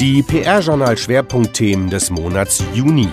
Die PR-Journal-Schwerpunktthemen des Monats Juni.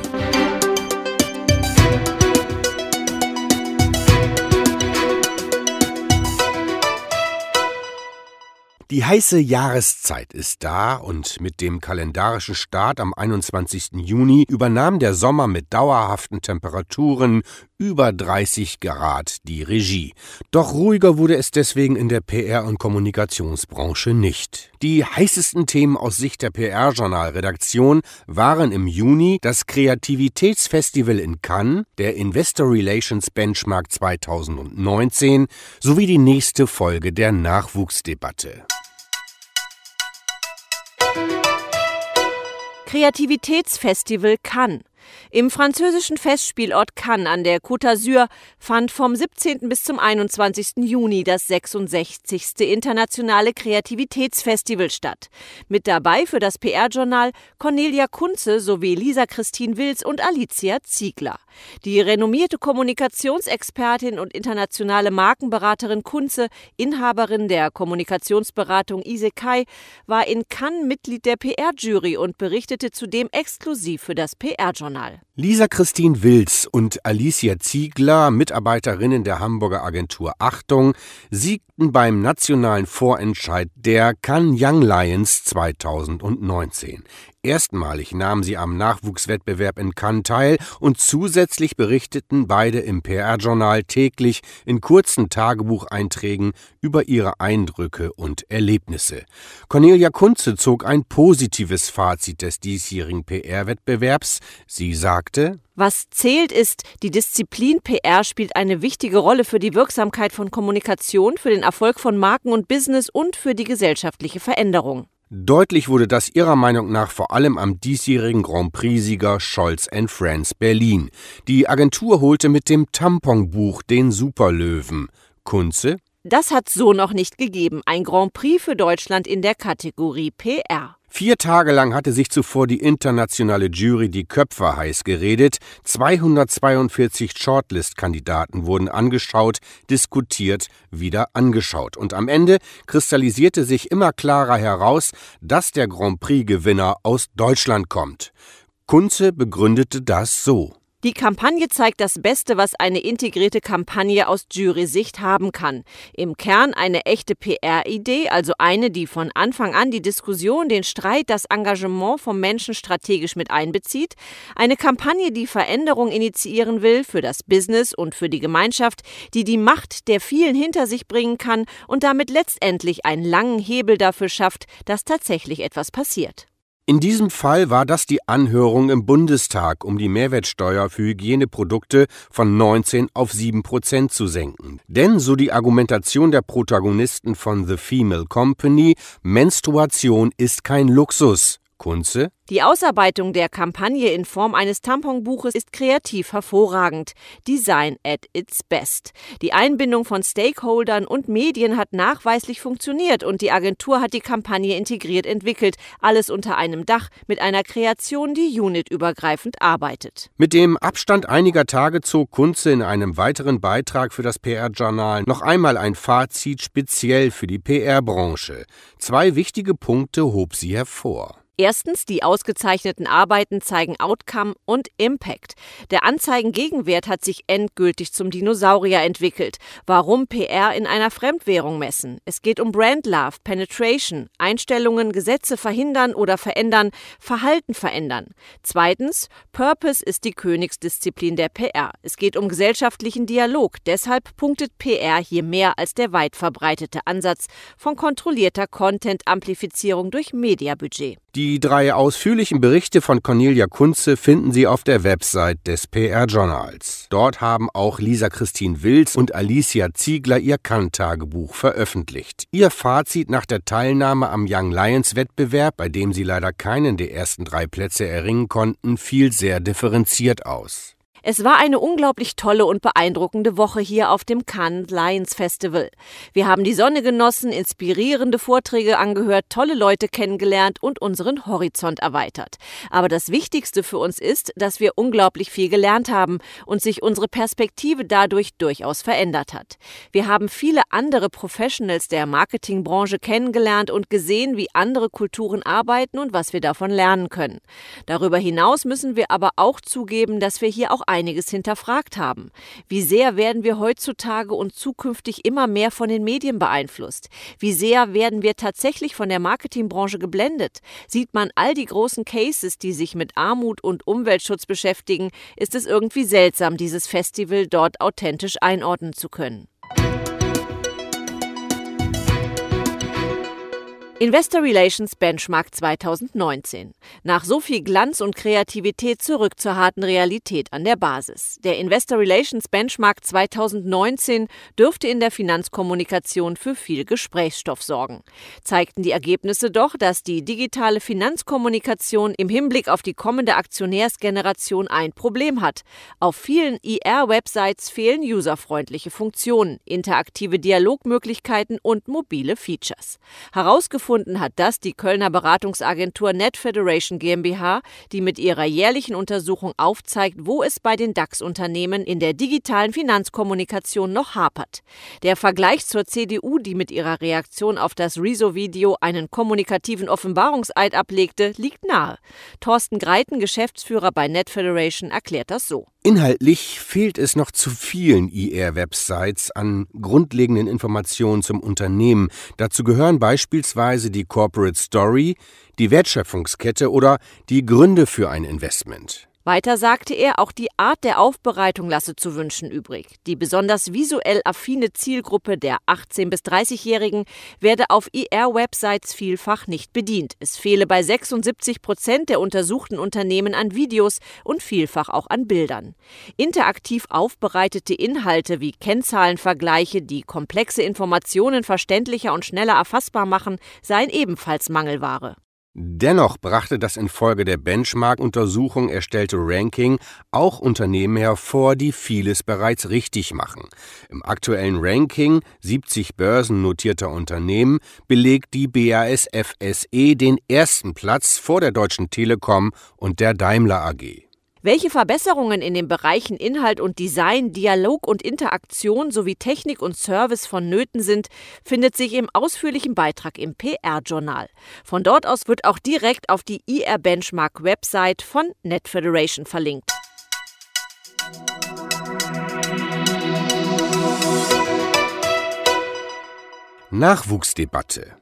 Die heiße Jahreszeit ist da und mit dem kalendarischen Start am 21. Juni übernahm der Sommer mit dauerhaften Temperaturen über 30 Grad die Regie. Doch ruhiger wurde es deswegen in der PR- und Kommunikationsbranche nicht. Die heißesten Themen aus Sicht der PR-Journal-Redaktion waren im Juni das Kreativitätsfestival in Cannes, der Investor Relations Benchmark 2019 sowie die nächste Folge der Nachwuchsdebatte. Kreativitätsfestival Cannes. Im französischen Festspielort Cannes an der Côte d'Azur fand vom 17. bis zum 21. Juni das 66. internationale Kreativitätsfestival statt. Mit dabei für das PR-Journal Cornelia Kunze sowie Lisa Christine Wils und Alicia Ziegler. Die renommierte Kommunikationsexpertin und internationale Markenberaterin Kunze, Inhaberin der Kommunikationsberatung Isekai, war in Cannes Mitglied der PR-Jury und berichtete zudem exklusiv für das PR-Journal. Lisa Christine Wils und Alicia Ziegler, Mitarbeiterinnen der Hamburger Agentur Achtung, siegten beim nationalen Vorentscheid der Cannes Young Lions 2019. Erstmalig nahmen sie am Nachwuchswettbewerb in Cannes teil und zusätzlich berichteten beide im PR-Journal täglich in kurzen Tagebucheinträgen über ihre Eindrücke und Erlebnisse. Cornelia Kunze zog ein positives Fazit des diesjährigen PR-Wettbewerbs. Sie sagte, was zählt ist, die Disziplin PR spielt eine wichtige Rolle für die Wirksamkeit von Kommunikation, für den Erfolg von Marken und Business und für die gesellschaftliche Veränderung. Deutlich wurde das ihrer Meinung nach vor allem am diesjährigen Grand Prix-Sieger Scholz Friends Berlin. Die Agentur holte mit dem Tamponbuch den Superlöwen. Kunze? Das hat so noch nicht gegeben. Ein Grand Prix für Deutschland in der Kategorie PR. Vier Tage lang hatte sich zuvor die internationale Jury die Köpfe heiß geredet. 242 Shortlist-Kandidaten wurden angeschaut, diskutiert, wieder angeschaut. Und am Ende kristallisierte sich immer klarer heraus, dass der Grand Prix-Gewinner aus Deutschland kommt. Kunze begründete das so. Die Kampagne zeigt das Beste, was eine integrierte Kampagne aus Jury-Sicht haben kann. Im Kern eine echte PR-Idee, also eine, die von Anfang an die Diskussion, den Streit, das Engagement vom Menschen strategisch mit einbezieht. Eine Kampagne, die Veränderung initiieren will für das Business und für die Gemeinschaft, die die Macht der vielen hinter sich bringen kann und damit letztendlich einen langen Hebel dafür schafft, dass tatsächlich etwas passiert. In diesem Fall war das die Anhörung im Bundestag, um die Mehrwertsteuer für Hygieneprodukte von 19 auf 7 Prozent zu senken. Denn, so die Argumentation der Protagonisten von The Female Company, Menstruation ist kein Luxus. Kunze? Die Ausarbeitung der Kampagne in Form eines Tamponbuches ist kreativ hervorragend. Design at its best. Die Einbindung von Stakeholdern und Medien hat nachweislich funktioniert und die Agentur hat die Kampagne integriert entwickelt. Alles unter einem Dach mit einer Kreation, die unitübergreifend arbeitet. Mit dem Abstand einiger Tage zog Kunze in einem weiteren Beitrag für das PR-Journal noch einmal ein Fazit speziell für die PR-Branche. Zwei wichtige Punkte hob sie hervor. Erstens, die ausgezeichneten Arbeiten zeigen Outcome und Impact. Der Anzeigengegenwert hat sich endgültig zum Dinosaurier entwickelt. Warum PR in einer Fremdwährung messen? Es geht um Brand Love, Penetration, Einstellungen, Gesetze verhindern oder verändern, Verhalten verändern. Zweitens, Purpose ist die Königsdisziplin der PR. Es geht um gesellschaftlichen Dialog. Deshalb punktet PR hier mehr als der weit verbreitete Ansatz von kontrollierter Content-Amplifizierung durch Mediabudget. Die drei ausführlichen Berichte von Cornelia Kunze finden Sie auf der Website des PR-Journals. Dort haben auch Lisa Christine Wils und Alicia Ziegler ihr Kant-Tagebuch veröffentlicht. Ihr Fazit nach der Teilnahme am Young Lions Wettbewerb, bei dem sie leider keinen der ersten drei Plätze erringen konnten, fiel sehr differenziert aus. Es war eine unglaublich tolle und beeindruckende Woche hier auf dem Cannes Lions Festival. Wir haben die Sonne genossen, inspirierende Vorträge angehört, tolle Leute kennengelernt und unseren Horizont erweitert. Aber das Wichtigste für uns ist, dass wir unglaublich viel gelernt haben und sich unsere Perspektive dadurch durchaus verändert hat. Wir haben viele andere Professionals der Marketingbranche kennengelernt und gesehen, wie andere Kulturen arbeiten und was wir davon lernen können. Darüber hinaus müssen wir aber auch zugeben, dass wir hier auch einiges hinterfragt haben. Wie sehr werden wir heutzutage und zukünftig immer mehr von den Medien beeinflusst? Wie sehr werden wir tatsächlich von der Marketingbranche geblendet? Sieht man all die großen Cases, die sich mit Armut und Umweltschutz beschäftigen, ist es irgendwie seltsam, dieses Festival dort authentisch einordnen zu können. Investor Relations Benchmark 2019. Nach so viel Glanz und Kreativität zurück zur harten Realität an der Basis. Der Investor Relations Benchmark 2019 dürfte in der Finanzkommunikation für viel Gesprächsstoff sorgen. Zeigten die Ergebnisse doch, dass die digitale Finanzkommunikation im Hinblick auf die kommende Aktionärsgeneration ein Problem hat. Auf vielen IR-Websites fehlen userfreundliche Funktionen, interaktive Dialogmöglichkeiten und mobile Features. Herausgefunden Herausgefunden hat das die Kölner Beratungsagentur Net Federation GmbH, die mit ihrer jährlichen Untersuchung aufzeigt, wo es bei den DAX-Unternehmen in der digitalen Finanzkommunikation noch hapert. Der Vergleich zur CDU, die mit ihrer Reaktion auf das Rezo-Video einen kommunikativen Offenbarungseid ablegte, liegt nahe. Thorsten Greiten, Geschäftsführer bei Net Federation, erklärt das so. Inhaltlich fehlt es noch zu vielen IR-Websites an grundlegenden Informationen zum Unternehmen. Dazu gehören beispielsweise die Corporate Story, die Wertschöpfungskette oder die Gründe für ein Investment. Weiter sagte er, auch die Art der Aufbereitung lasse zu wünschen übrig. Die besonders visuell affine Zielgruppe der 18- bis 30-Jährigen werde auf IR-Websites vielfach nicht bedient. Es fehle bei 76 Prozent der untersuchten Unternehmen an Videos und vielfach auch an Bildern. Interaktiv aufbereitete Inhalte wie Kennzahlenvergleiche, die komplexe Informationen verständlicher und schneller erfassbar machen, seien ebenfalls Mangelware. Dennoch brachte das infolge der Benchmark-Untersuchung erstellte Ranking auch Unternehmen hervor, die vieles bereits richtig machen. Im aktuellen Ranking 70 börsennotierter Unternehmen belegt die BASF SE den ersten Platz vor der Deutschen Telekom und der Daimler AG. Welche Verbesserungen in den Bereichen Inhalt und Design, Dialog und Interaktion sowie Technik und Service vonnöten sind, findet sich im ausführlichen Beitrag im PR-Journal. Von dort aus wird auch direkt auf die IR Benchmark Website von Net Federation verlinkt. Nachwuchsdebatte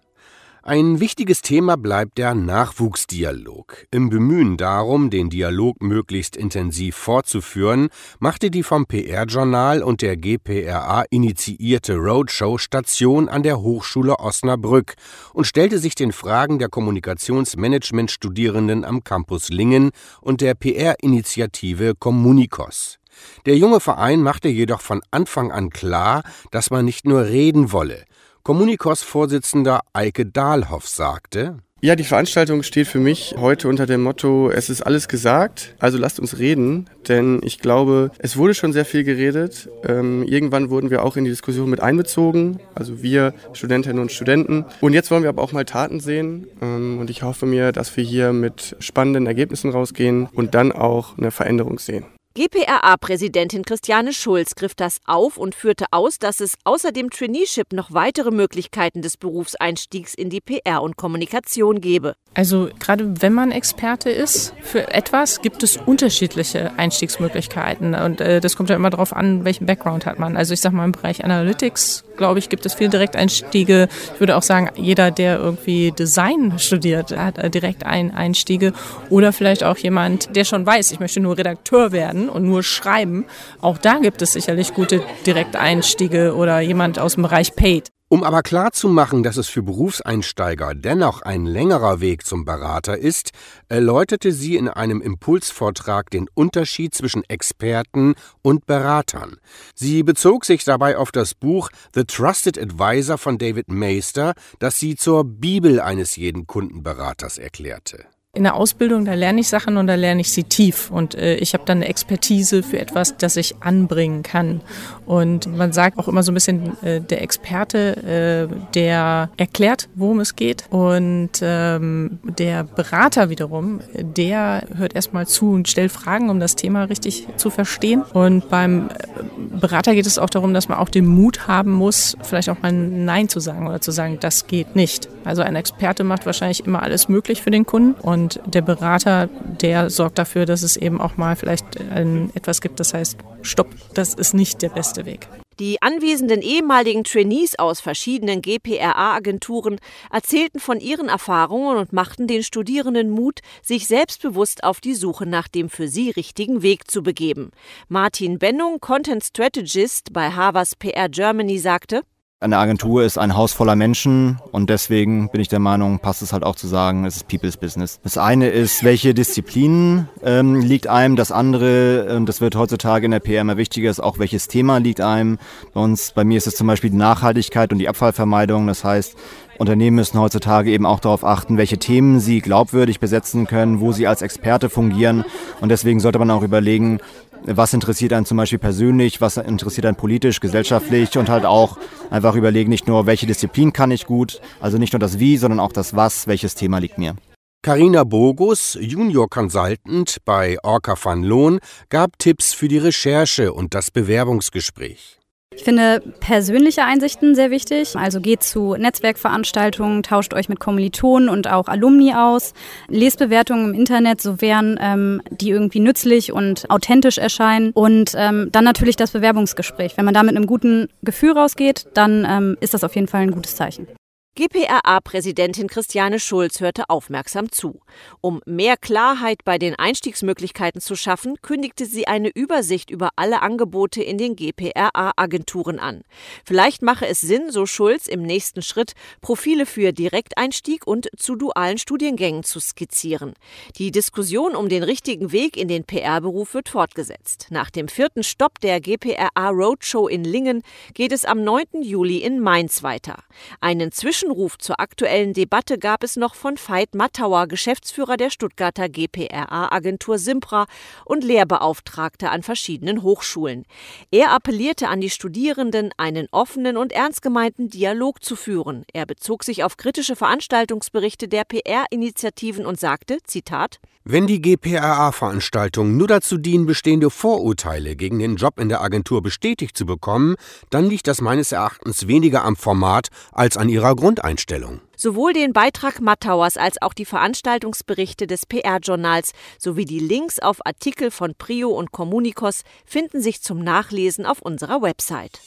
ein wichtiges Thema bleibt der Nachwuchsdialog. Im Bemühen darum, den Dialog möglichst intensiv fortzuführen, machte die vom PR-Journal und der GPRA initiierte Roadshow Station an der Hochschule Osnabrück und stellte sich den Fragen der Kommunikationsmanagement-Studierenden am Campus Lingen und der PR-Initiative Communicos. Der junge Verein machte jedoch von Anfang an klar, dass man nicht nur reden wolle, Kommunikos-Vorsitzender Eike Dahlhoff sagte, ja, die Veranstaltung steht für mich heute unter dem Motto, es ist alles gesagt, also lasst uns reden, denn ich glaube, es wurde schon sehr viel geredet. Ähm, irgendwann wurden wir auch in die Diskussion mit einbezogen, also wir Studentinnen und Studenten. Und jetzt wollen wir aber auch mal Taten sehen ähm, und ich hoffe mir, dass wir hier mit spannenden Ergebnissen rausgehen und dann auch eine Veränderung sehen. GPRA-Präsidentin Christiane Schulz griff das auf und führte aus, dass es außer dem Traineeship noch weitere Möglichkeiten des Berufseinstiegs in die PR und Kommunikation gebe. Also gerade wenn man Experte ist für etwas, gibt es unterschiedliche Einstiegsmöglichkeiten und äh, das kommt ja immer darauf an, welchen Background hat man. Also ich sage mal im Bereich Analytics, glaube ich, gibt es viele Direkteinstiege. Ich würde auch sagen, jeder, der irgendwie Design studiert, hat äh, direkt Einstiege oder vielleicht auch jemand, der schon weiß, ich möchte nur Redakteur werden und nur schreiben. Auch da gibt es sicherlich gute Direkteinstiege oder jemand aus dem Bereich Paid. Um aber klarzumachen, dass es für Berufseinsteiger dennoch ein längerer Weg zum Berater ist, erläuterte sie in einem Impulsvortrag den Unterschied zwischen Experten und Beratern. Sie bezog sich dabei auf das Buch The Trusted Advisor von David Meister, das sie zur Bibel eines jeden Kundenberaters erklärte. In der Ausbildung, da lerne ich Sachen und da lerne ich sie tief. Und äh, ich habe dann eine Expertise für etwas, das ich anbringen kann. Und man sagt auch immer so ein bisschen, äh, der Experte, äh, der erklärt, worum es geht. Und ähm, der Berater wiederum, der hört erstmal zu und stellt Fragen, um das Thema richtig zu verstehen. Und beim äh, Berater geht es auch darum, dass man auch den Mut haben muss, vielleicht auch mal Nein zu sagen oder zu sagen, das geht nicht. Also ein Experte macht wahrscheinlich immer alles möglich für den Kunden. Und der Berater, der sorgt dafür, dass es eben auch mal vielleicht ein, etwas gibt, das heißt, stopp, das ist nicht der beste Weg. Die anwesenden ehemaligen Trainees aus verschiedenen GPRA-Agenturen erzählten von ihren Erfahrungen und machten den Studierenden Mut, sich selbstbewusst auf die Suche nach dem für sie richtigen Weg zu begeben. Martin Bennung, Content Strategist bei Havas PR Germany, sagte, eine Agentur ist ein Haus voller Menschen und deswegen bin ich der Meinung, passt es halt auch zu sagen, es ist People's Business. Das eine ist, welche Disziplin ähm, liegt einem, das andere, und das wird heutzutage in der PR immer wichtiger, ist auch, welches Thema liegt einem. Bei uns, bei mir ist es zum Beispiel die Nachhaltigkeit und die Abfallvermeidung. Das heißt, Unternehmen müssen heutzutage eben auch darauf achten, welche Themen sie glaubwürdig besetzen können, wo sie als Experte fungieren. Und deswegen sollte man auch überlegen, was interessiert einen zum Beispiel persönlich, was interessiert einen politisch, gesellschaftlich und halt auch einfach überlegen, nicht nur, welche Disziplin kann ich gut, also nicht nur das Wie, sondern auch das Was, welches Thema liegt mir. Carina Bogus, Junior Consultant bei Orca van Loon, gab Tipps für die Recherche und das Bewerbungsgespräch. Ich finde persönliche Einsichten sehr wichtig. Also geht zu Netzwerkveranstaltungen, tauscht euch mit Kommilitonen und auch Alumni aus, lest Bewertungen im Internet, sofern ähm, die irgendwie nützlich und authentisch erscheinen. Und ähm, dann natürlich das Bewerbungsgespräch. Wenn man da mit einem guten Gefühl rausgeht, dann ähm, ist das auf jeden Fall ein gutes Zeichen. GPRA-Präsidentin Christiane Schulz hörte aufmerksam zu. Um mehr Klarheit bei den Einstiegsmöglichkeiten zu schaffen, kündigte sie eine Übersicht über alle Angebote in den GPRA-Agenturen an. Vielleicht mache es Sinn, so Schulz, im nächsten Schritt Profile für Direkteinstieg und zu dualen Studiengängen zu skizzieren. Die Diskussion um den richtigen Weg in den PR-Beruf wird fortgesetzt. Nach dem vierten Stopp der GPRA Roadshow in Lingen geht es am 9. Juli in Mainz weiter. Einen Zwischen Zwischenruf zur aktuellen Debatte gab es noch von Veit Mattauer, Geschäftsführer der Stuttgarter GPRA-Agentur Simpra und Lehrbeauftragter an verschiedenen Hochschulen. Er appellierte an die Studierenden, einen offenen und ernst gemeinten Dialog zu führen. Er bezog sich auf kritische Veranstaltungsberichte der PR-Initiativen und sagte, Zitat, wenn die GPRA-Veranstaltungen nur dazu dienen, bestehende Vorurteile gegen den Job in der Agentur bestätigt zu bekommen, dann liegt das meines Erachtens weniger am Format als an ihrer Grundeinstellung. Sowohl den Beitrag Mattauers als auch die Veranstaltungsberichte des PR-Journals sowie die Links auf Artikel von Prio und Communicos finden sich zum Nachlesen auf unserer Website.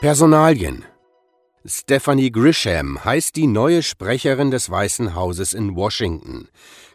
Personalien Stephanie Grisham heißt die neue Sprecherin des Weißen Hauses in Washington.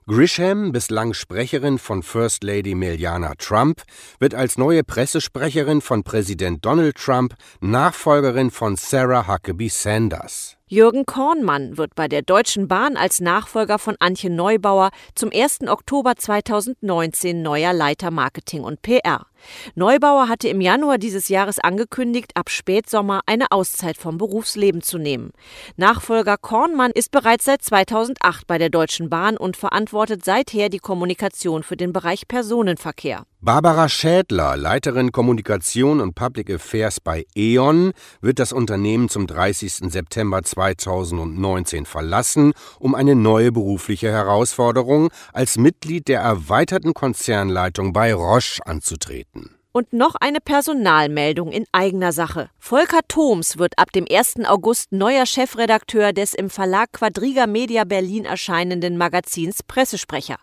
Grisham, bislang Sprecherin von First Lady Meliana Trump, wird als neue Pressesprecherin von Präsident Donald Trump Nachfolgerin von Sarah Huckabee Sanders. Jürgen Kornmann wird bei der Deutschen Bahn als Nachfolger von Antje Neubauer zum 1. Oktober 2019 neuer Leiter Marketing und PR. Neubauer hatte im Januar dieses Jahres angekündigt, ab Spätsommer eine Auszeit vom Berufsleben zu nehmen. Nachfolger Kornmann ist bereits seit 2008 bei der Deutschen Bahn und verantwortet seither die Kommunikation für den Bereich Personenverkehr. Barbara Schädler, Leiterin Kommunikation und Public Affairs bei E.ON, wird das Unternehmen zum 30. September 2019 verlassen, um eine neue berufliche Herausforderung als Mitglied der erweiterten Konzernleitung bei Roche anzutreten. Und noch eine Personalmeldung in eigener Sache. Volker Thoms wird ab dem 1. August neuer Chefredakteur des im Verlag Quadriga Media Berlin erscheinenden Magazins Pressesprecher.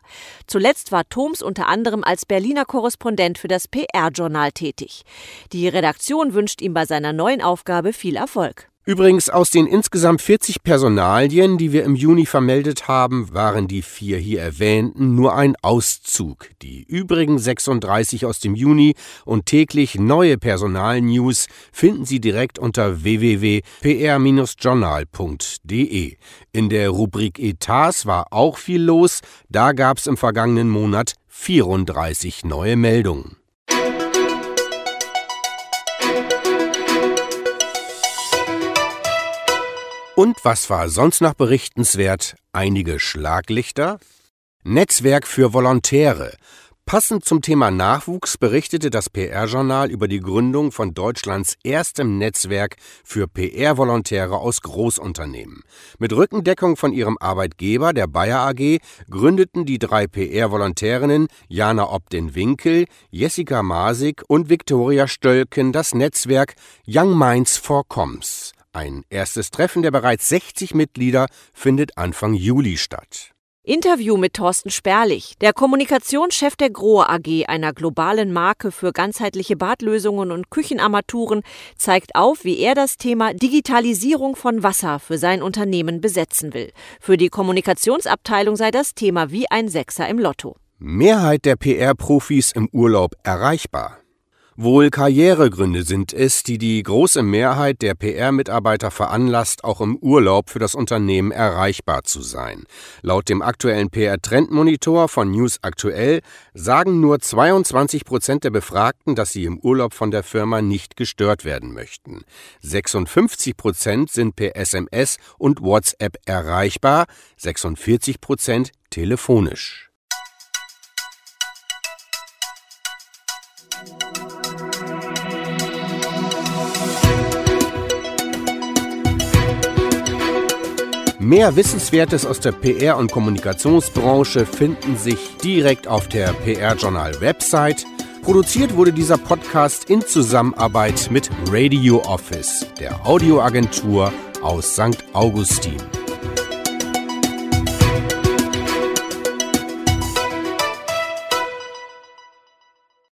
Zuletzt war Thoms unter anderem als Berliner Korrespondent für das PR-Journal tätig. Die Redaktion wünscht ihm bei seiner neuen Aufgabe viel Erfolg. Übrigens aus den insgesamt 40 Personalien, die wir im Juni vermeldet haben, waren die vier hier erwähnten nur ein Auszug. Die übrigen 36 aus dem Juni und täglich neue Personalnews finden Sie direkt unter www.pr-journal.de. In der Rubrik Etats war auch viel los, da gab es im vergangenen Monat 34 neue Meldungen. Und was war sonst noch berichtenswert? Einige Schlaglichter? Netzwerk für Volontäre. Passend zum Thema Nachwuchs berichtete das PR-Journal über die Gründung von Deutschlands erstem Netzwerk für PR-Volontäre aus Großunternehmen. Mit Rückendeckung von ihrem Arbeitgeber, der Bayer AG, gründeten die drei PR-Volontärinnen Jana Obden-Winkel, Jessica Masig und Viktoria Stölken das Netzwerk Young Minds for Coms. Ein erstes Treffen der bereits 60 Mitglieder findet Anfang Juli statt. Interview mit Thorsten Sperlich, der Kommunikationschef der Grohe AG, einer globalen Marke für ganzheitliche Badlösungen und Küchenarmaturen, zeigt auf, wie er das Thema Digitalisierung von Wasser für sein Unternehmen besetzen will. Für die Kommunikationsabteilung sei das Thema wie ein Sechser im Lotto. Mehrheit der PR-Profis im Urlaub erreichbar. Wohl Karrieregründe sind es, die die große Mehrheit der PR-Mitarbeiter veranlasst, auch im Urlaub für das Unternehmen erreichbar zu sein. Laut dem aktuellen PR-Trendmonitor von News Aktuell sagen nur 22 Prozent der Befragten, dass sie im Urlaub von der Firma nicht gestört werden möchten. 56 Prozent sind per SMS und WhatsApp erreichbar, 46 Prozent telefonisch. Mehr Wissenswertes aus der PR- und Kommunikationsbranche finden sich direkt auf der PR-Journal-Website. Produziert wurde dieser Podcast in Zusammenarbeit mit Radio Office, der Audioagentur aus St. Augustin.